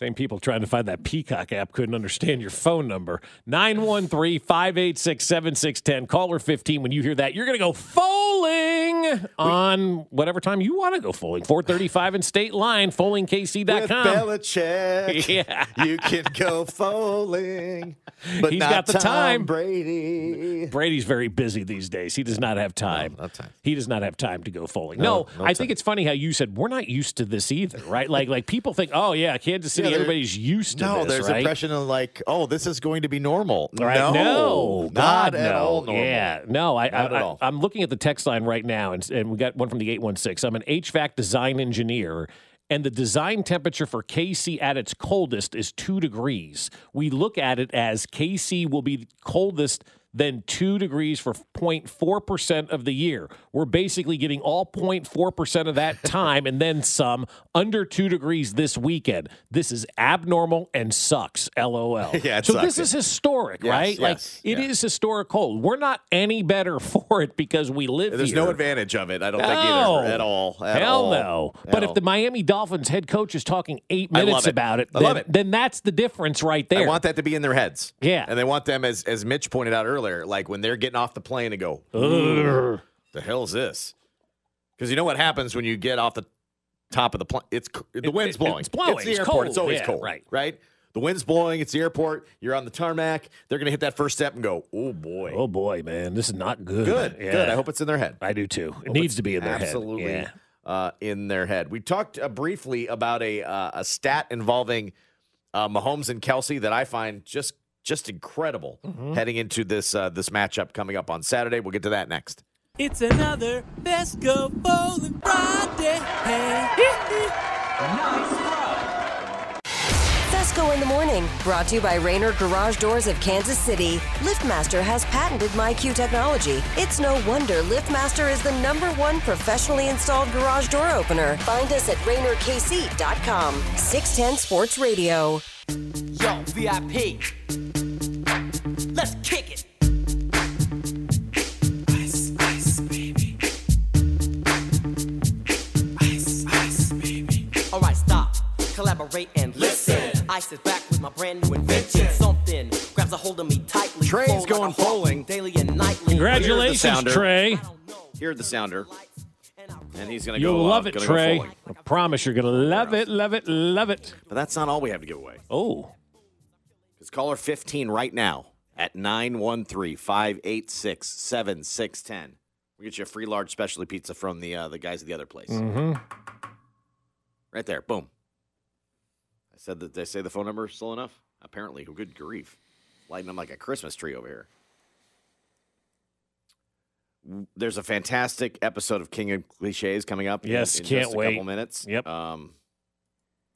Same people trying to find that Peacock app couldn't understand your phone number. 913 586 7610. Caller 15. When you hear that, you're going to go foaling on whatever time you want to go foaling. 435 in state line, With foalingkc.com. Belichick, Yeah. you can go foaling, but He's not got the Tom time. Brady. Brady's very busy these days. He does not have time. No, time. He does not have time to go foaling. No, No, no I time. think it's funny how you said we're not used to this either, right? Like, like people think, oh yeah, Kansas City, Everybody's used to No, this, there's right? impression of like, oh, this is going to be normal. Right? No, no, not God, at no. all normal. Yeah, no, I, Not I, at all. I, am looking at the text line right now, and, and we got one from the 816. I'm an HVAC design engineer, and the design temperature for KC at its coldest is two degrees. We look at it as KC will be the coldest than two degrees for 0.4% of the year. We're basically getting all 0.4% of that time and then some under two degrees this weekend. This is abnormal and sucks. LOL. Yeah, so sucks. this is historic, Yes, right? like yes, it yeah. is historic cold. We're not any better for it because we live here. There's here. no advantage of it. I don't think either at all. At Hell all. no. At But if the Miami Dolphins head coach is talking eight minutes it. about it, then, it. then that's the difference right there. I want that to be in their heads. Yeah. And they want them, as as Mitch pointed out earlier, like when they're getting off the plane and go, the hell's this? Because you know what happens when you get off the top of the plane? It's the wind's it- blowing. it's blowing. It's the It's airport. cold. It's always Yeah, cold. right. Right. The wind's blowing. It's the airport. You're on the tarmac. They're going to hit that first step and go, oh boy. Oh boy, man, this is not good. Good. Yeah. Good. I hope it's in their head. I do too. It needs to be in their head. absolutely head. uh, in their head. We talked uh, briefly about a uh, a stat involving uh, Mahomes and Kelce that I find just just incredible Mm-hmm. heading into this uh, this matchup coming up on Saturday. We'll get to that next. It's another Best Go Bowling Friday. Nice run. Fescoe in the morning, brought to you by Rainer Garage Doors of Kansas City. LiftMaster has patented MyQ technology. It's no wonder LiftMaster is the number one professionally installed garage door opener. Find us at RainerKC.com. 610 Sports Radio. Yo, VIP. Let's kick it. Ice, ice, baby. Ice, ice, baby. All right, stop. Collaborate and listen. Ice is back with my brand new invention. Something grabs a hold of me tightly. Trey's Fold like going bowling. daily and nightly. Congratulations, sounder. Trey. Hear the sounder, and he's going to You'll go. uh, love it, gonna go Trey. I promise you're going to love it, love it, love it. But that's not all we have to give away. Oh, It's caller 15 right now at 913 586 7610. We'll get you a free large specialty pizza from the uh, the guys at the other place. mm-hmm. Right there. Boom. I said that they say the phone number slow enough. Apparently, good grief. Lighting them like a Christmas tree over here. There's a fantastic episode of Kingdom Cliches coming up. in- Yes, in, can't just a wait. couple minutes. Yep. Um,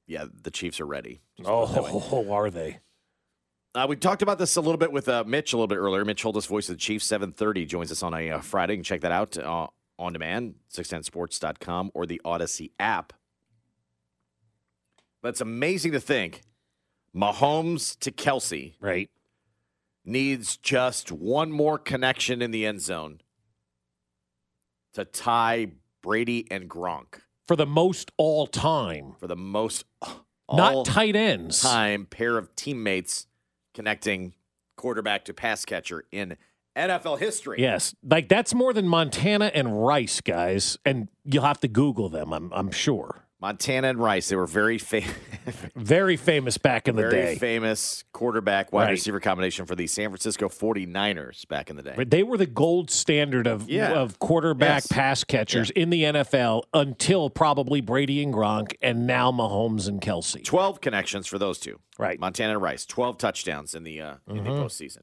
yeah, the Chiefs are ready. Just put it that way. oh, are they? Uh, we talked about this a little bit with uh, Mitch a little bit earlier. Mitch Holthus, voice of the Chiefs, 730, joins us on a uh, Friday. You can check that out uh, on demand, 610sports.com or the Audacy app. But it's amazing to think Mahomes to Kelce Right. needs just one more connection in the end zone to tie Brady and Gronk For the most all time, for the most not tight ends. time pair of teammates connecting quarterback to pass catcher in NFL history. Yes, like that's more than Montana and Rice, guys, and you'll have to Google them. I'm, I'm sure. Montana and Rice, they were very fa- Very famous back in the very day. famous quarterback wide Right. receiver combination for the San Francisco 49ers back in the day. But they were the gold standard of Yeah. of quarterback Yes. pass catchers in the NFL until probably Brady and Gronk, and now Mahomes and Kelce. 12 connections for those two. Right. Montana and Rice, 12 touchdowns in the uh, in the Mhm. postseason.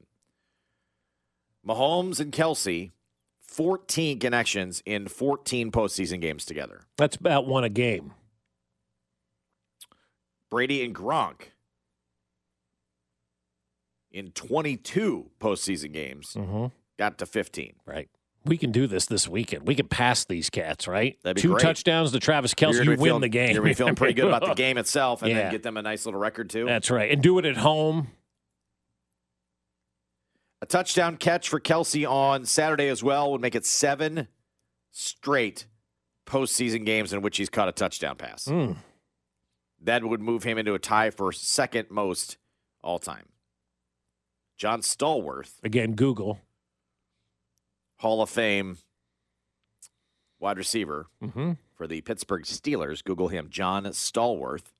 Mahomes and Kelce, 14 connections in 14 postseason games together. That's about one a game. Brady and Gronk in 22 postseason games Mm-hmm. got to 15. Right. We can do this this weekend. We can pass these cats, right? That'd be Two great. touchdowns to Travis Kelce. You win feeling- the game. You're going to be feeling pretty good about the game itself and Yeah. then get them a nice little record, too. That's right. And do it at home. A touchdown catch for Kelce on Saturday as well would make it seven straight postseason games in which he's caught a touchdown pass. Mm. That would move him into a tie for second most all time. John Stallworth, Again, Google. Hall of Fame wide receiver Mm-hmm. for the Pittsburgh Steelers, Google him, John Stallworth,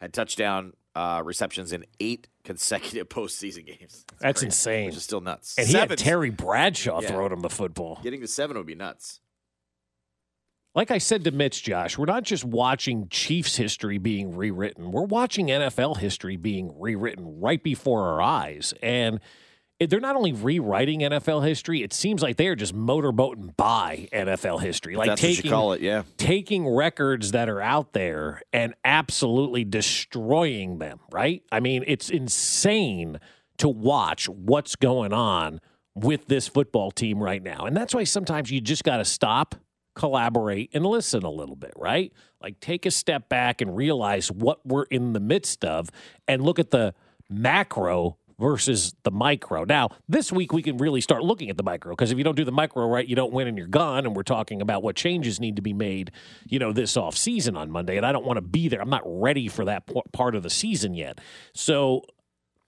had touchdown uh, receptions in eight consecutive postseason games. That's crazy, insane. Which is still nuts. And he had Terry Bradshaw Yeah. throwing him the football. Getting to seven would be nuts. Like I said to Mitch, Josh, we're not just watching Chiefs history being rewritten. We're watching NFL history being rewritten right before our eyes. And they're not only rewriting NFL history, it seems like they are just motorboating by NFL history. Like That's what you taking call it, yeah. taking records that are out there and absolutely destroying them, right? I mean, it's insane to watch what's going on with this football team right now. And that's why sometimes you just got to stop, collaborate, and listen a little bit, right? Like take a step back and realize what we're in the midst of and look at the macro versus the micro. Now, this week we can really start looking at the micro because if you don't do the micro right, you don't win and you're gone. And we're talking about what changes need to be made, you know, this off season on Monday. And I don't want to be there. I'm not ready for that p- part of the season yet. So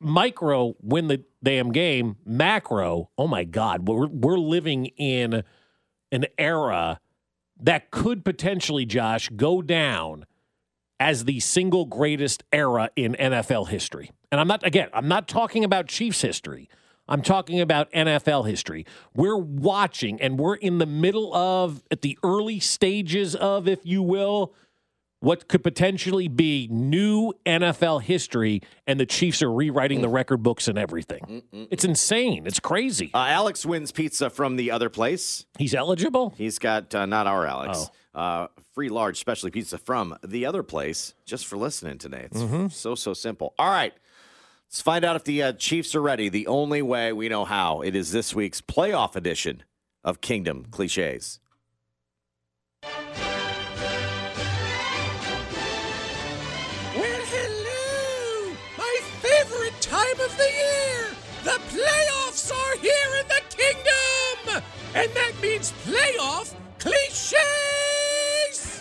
micro win the damn game. Macro, oh my God, we're we're living in an era that could potentially, Josh, go down as the single greatest era in NFL history. And I'm not again, I'm not talking about Chiefs history. I'm talking about NFL history. We're watching and we're in the middle of at the early stages of if you will what could potentially be new NFL history, and the Chiefs are rewriting the record books and everything. It's insane. It's crazy. Uh, Alex wins pizza from the other place. He's eligible. He's got uh, not our Alex. Uh, free large specialty pizza from the other place just for listening today. It's so so simple. All right. Let's find out if the uh, Chiefs are ready. The only way we know how. It is this week's playoff edition of Kingdom Cliches. The playoffs are here in the kingdom! And that means playoff cliches!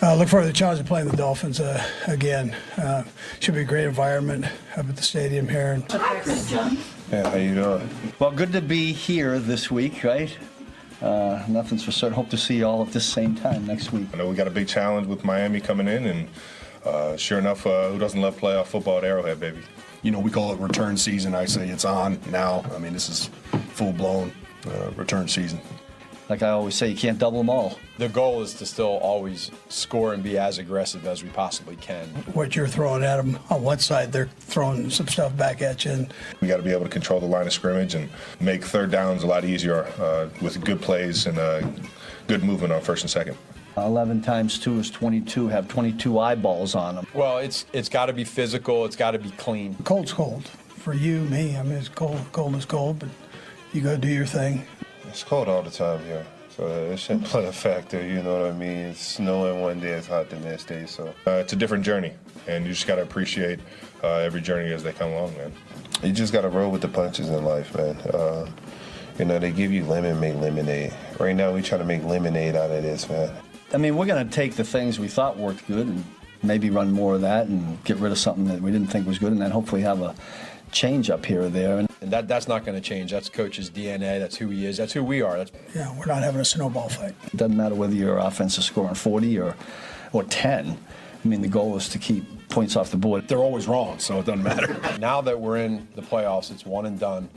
Uh, look forward to the challenge of playing the Dolphins uh, again. Uh, should be a great environment up at the stadium here. And Yeah, how you doing? Well, good to be here this week, right? Uh, nothing's for certain. Hope to see you all at this same time next week. I know we got a big challenge with Miami coming in, and uh, sure enough, uh, who doesn't love playoff football at Arrowhead, baby? You know, we call it return season. I say it's on now. I mean, this is full blown uh, return season. Like I always say, you can't double them all. The goal is to still always score and be as aggressive as we possibly can. what you're throwing at them on one side, they're throwing some stuff back at you. And We got to be able to control the line of scrimmage and make third downs a lot easier uh, with good plays and uh, good movement on first and second. 11 times 2 is 22, have 22 eyeballs on them. Well, it's it's got to be physical. It's got to be clean. cold's cold for you, me. I mean, it's cold. Cold is cold, but you go do your thing. It's cold all the time here, so it shouldn't play a factor. You know what I mean? It's snowing one day, it's hot the next day. So uh, it's a different journey, and you just got to appreciate uh, every journey as they come along, man. You just got to roll with the punches in life, man. Uh, you know, they give you lemon, make lemonade. Right now, we try to make lemonade out of this, man. I mean, we're going to take the things we thought worked good and maybe run more of that and get rid of something that we didn't think was good and then hopefully have a change up here or there. And And that that's not going to change. That's coach's DNA. That's who he is. That's who we are. That's Yeah, we're not having a snowball fight. it doesn't matter whether your offense is scoring 40 or, or 10. I mean, the goal is to keep points off the board. They're always wrong, so it doesn't matter. now that we're in the playoffs, it's one and done.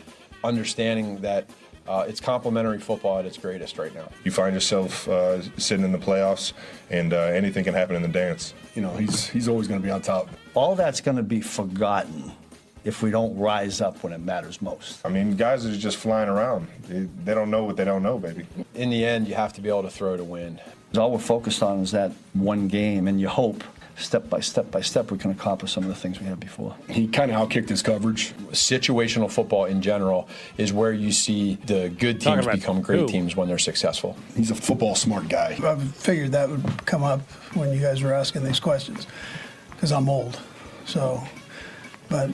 Understanding that uh, it's complementary football at its greatest right now. You find yourself uh, sitting in the playoffs, and uh, anything can happen in the dance. You know, he's he's always going to be on top. All that's going to be forgotten if we don't rise up when it matters most. I mean, guys are just flying around. They, they don't know what they don't know, baby. In the end, you have to be able to throw to win. All we're focused on is that one game, and you hope step by step by step we can accomplish some of the things we had before. He kind of outkicked his coverage. Situational football in general is where you see the good teams become great who? teams when they're successful. He's a football smart guy. I figured that would come up when you guys were asking these questions because I'm old. So, but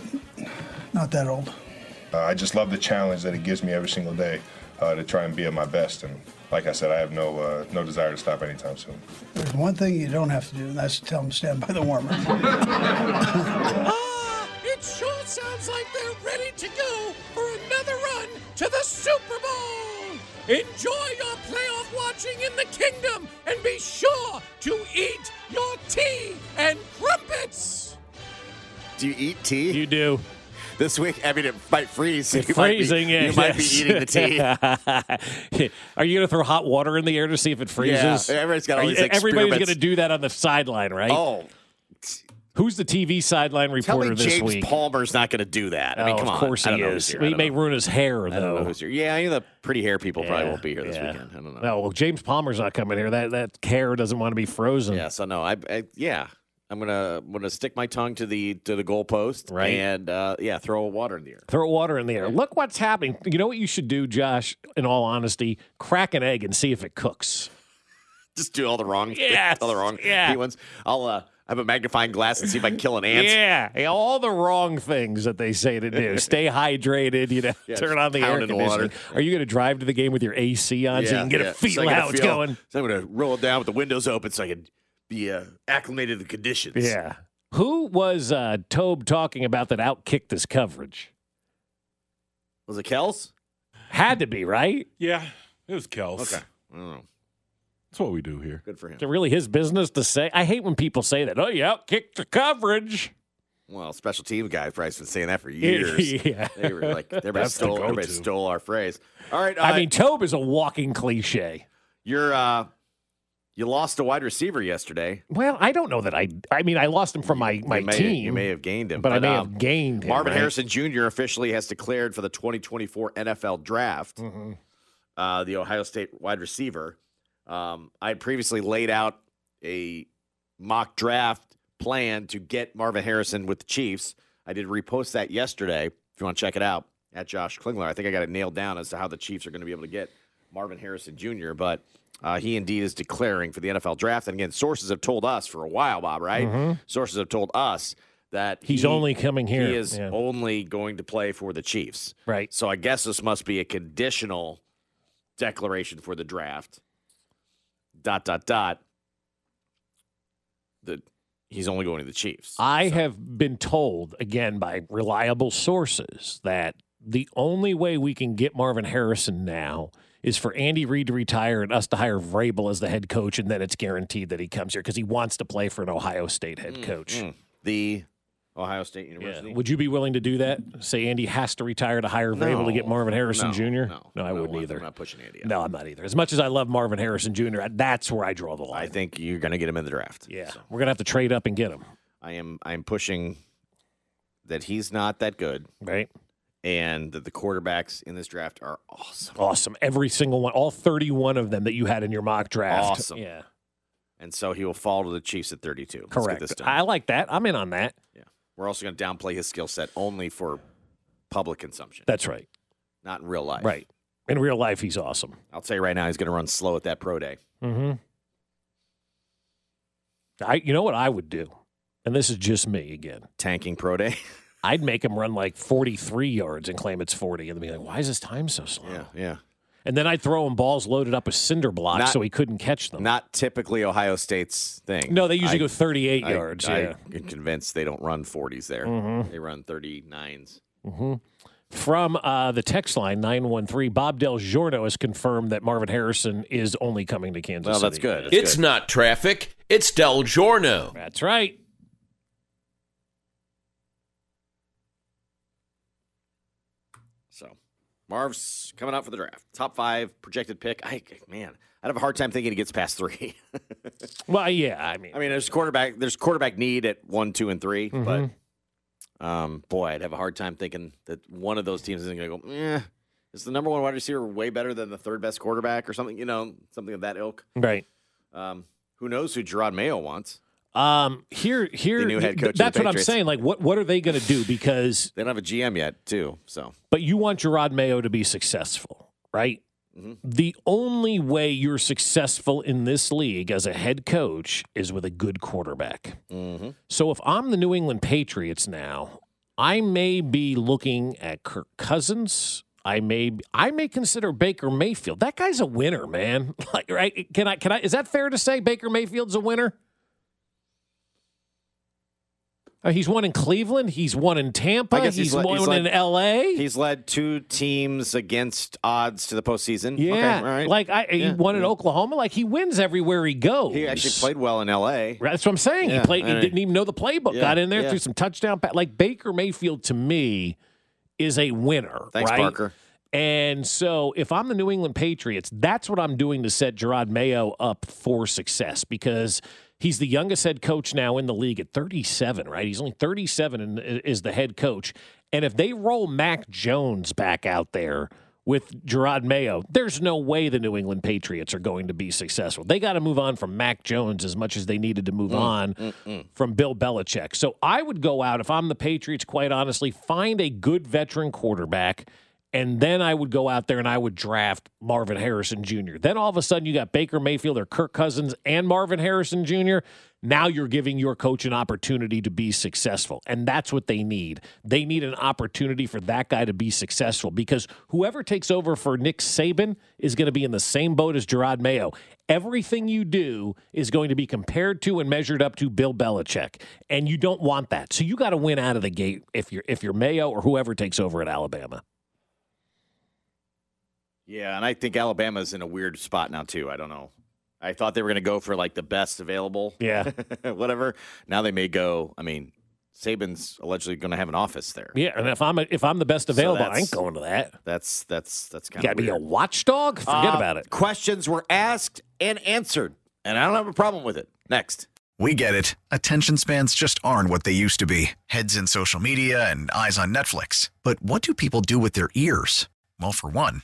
not that old. Uh, I just love the challenge that it gives me every single day uh, to try and be at my best. And like I said, I have no uh, no desire to stop anytime soon. There's one thing you don't have to do, and that's to tell them to stand by the warmer. Ah, it sure sounds like they're ready to go for another run to the Super Bowl. Enjoy your playoff watching in the kingdom and be sure to eat your tea and crumpets. Do you eat tea? You do. This week, I mean, it might freeze. so It's you might be- freezing. yeah, You might be eating the tea. Are you going to throw hot water in the air to see if it freezes? Yeah, everybody's got all Are these you- Everybody's going to do that on the sideline, right? Oh, Who's the TV sideline reporter this week? James week? Palmer's not going to do that. I mean, Oh, come of course he know is. He may know. ruin his hair, know though. Yeah, you know, the pretty hair people probably won't be here this yeah. weekend. I don't know. No, well, James Palmer's not coming here. That that hair doesn't want to be frozen. Yeah, so no, I, I yeah, I'm gonna I'm gonna stick my tongue to the to the goalpost, Right. And uh, yeah, throw water in the air. Throw water in the air. Look what's happening. You know what you should do, Josh? In all honesty, crack an egg and see if it cooks. Just do all the wrong, Yes, all the wrong yeah. ones. I'll uh, I have a magnifying glass and see if I can kill an ant. Yeah, yeah, all the wrong things that they say to do. Stay hydrated. You know, Yeah, turn on the air conditioning. Are you going to drive to the game with your AC on so you can get yeah. a feel So how it's feel- going? So I'm gonna roll it down with the windows open so I can be uh, acclimated to the conditions. Yeah. Who was uh, Tobe talking about that outkicked his coverage? Was it Kels? Had to be right. Yeah, it was Kels. Okay. I don't know. That's what we do here. Good for him. It's really his business to say? I hate when people say that. Oh, you outkicked the coverage. Well, special team guys probably been saying that for years. Yeah. They were like everybody stole everybody stole our phrase. All right. I uh, mean, Tobe is a walking cliche. you're uh you lost a wide receiver yesterday. Well, I don't know that I. I mean, I lost him from my, my you may, team. You may have gained him, but, I may um, have gained him. Marvin right? Harrison Jr. officially has declared for the 2024 NFL Draft. Mm-hmm. Uh, the Ohio State wide receiver. Um, I had previously laid out a mock draft plan to get Marvin Harrison with the Chiefs. I did repost that yesterday. If you want to check it out at Josh Klingler, I think I got it nailed down as to how the Chiefs are going to be able to get Marvin Harrison Jr. But uh, he indeed is declaring for the NFL draft. And again, sources have told us for a while, Bob. Right? Mhm. Sources have told us that He's he- only coming here, He is yeah. only going to play for the Chiefs. Right. So I guess this must be a conditional declaration for the draft. Dot dot dot. That he's only going to the Chiefs. I have been told again by reliable sources that the only way we can get Marvin Harrison now is for Andy Reid to retire and us to hire Vrabel as the head coach, and then it's guaranteed that he comes here because he wants to play for an Ohio State head coach. Mm, the Ohio State University. Would you be willing to do that? Say Andy has to retire to hire Vrabel to get Marvin Harrison No, Jr. no, I no, wouldn't I'm either. not pushing Andy. No, I'm not either. As much as I love Marvin Harrison Jr., that's where I draw the line. I think you're going to get him in the draft. yeah, we're gonna have to trade up and get him. I am. I am pushing that he's not that good, right? And that the quarterbacks in this draft are awesome. Awesome. Every single one, all 31 of them that you had in your mock draft. Awesome. Yeah. And so he will fall to the Chiefs at 32. Let's Correct. Get this done. I like that. I'm in on that. Yeah. We're also going to downplay his skill set only for public consumption, That's right. not in real life. Right. In real life, he's awesome. I'll tell you right now, he's going to run slow at that pro day. Mm-hmm. I, you know what I would do, and this is just me again. Tanking pro day. I'd make him run like 43 yards and claim it's 40, and then be like, "Why is his time so slow?" Yeah, yeah. And then I'd throw him balls loaded up with cinder blocks Not- so he couldn't catch them. Not typically Ohio State's thing. No, they usually I- go 38 I- yards, I, yeah. am convinced they don't run 40s there. Mhm. They run 39s. hmm From uh, the text line 913, Bob Del Giorno has confirmed that Marvin Harrison is only coming to Kansas Well, that's City. good. That's It's good. not traffic. It's Del Giorno. That's right. So, Marv's coming out for the draft. Top five projected pick. I man, I'd have a hard time thinking he gets past three. Well, yeah, I mean, I mean, there's quarterback. There's quarterback need at one, two, and 3 Mhm. but um, boy, I'd have a hard time thinking that one of those teams isn't going to go. Eh, is the number one wide receiver way better than the third best quarterback or something? You know, something of that ilk. right. Um, who knows who Jerod Mayo wants? Um, here, here, The new head coach the That's what I'm saying. Like, what, what are they going to do? Because, They don't have a GM yet, too. So but you want Jerod Mayo to be successful, right? Mhm. The only way you're successful in this league as a head coach is with a good quarterback. mm-hmm. So if I'm the New England Patriots now, I may be looking at Kirk Cousins. I may I may consider Baker Mayfield. That guy's a winner, man. Like, right? Can I can I is that fair to say Baker Mayfield's a winner? Uh, he's won in Cleveland. He's won in Tampa. He's, he's, led, won he's led- in L.A. He's led two teams against odds to the postseason. yeah, okay, right. like I, he Yeah, won in yeah. Oklahoma. Like he wins everywhere he goes. He actually played well in L.A. Right, That's what I'm saying. Yeah, he played. He didn't even know the playbook. Got in there, threw some touchdown. pa- Like Baker Mayfield to me is a winner. Thanks, right? Parker. And so if I'm the New England Patriots, that's what I'm doing to set Jerod Mayo up for success because he's the youngest head coach now in the league at 37, right? He's only 37 and is the head coach. And if they roll Mac Jones back out there with Jerod Mayo, there's no way the New England Patriots are going to be successful. They got to move on from Mac Jones as much as they needed to move Mm, on mm, mm. from Bill Belichick. So I would go out if I'm the Patriots, quite honestly, find a good veteran quarterback. And then I would go out there and I would draft Marvin Harrison Jr. Then all of a sudden you got Baker Mayfield or Kirk Cousins and Marvin Harrison Jr. Now you're giving your coach an opportunity to be successful. And that's what they need. They need an opportunity for that guy to be successful because whoever takes over for Nick Saban is going to be in the same boat as Jerod Mayo. Everything you do is going to be compared to and measured up to Bill Belichick. And you don't want that. So you got to win out of the gate if you're if you're Mayo or whoever takes over at Alabama. Yeah, and I think Alabama's in a weird spot now too. I don't know. I thought they were going to go for like the best available. Yeah. whatever. Now they may go. I mean, Saban's allegedly going to have an office there. Yeah, and if I'm a, if I'm the best So available, I ain't going to that. That's that's that's kind of got to be a watchdog? Forget Uh, about it. Questions were asked and answered, and I don't have a problem with it. Next. We get it. Attention spans just aren't what they used to be heads in social media and eyes on Netflix. But what do people do with their ears? Well, for one,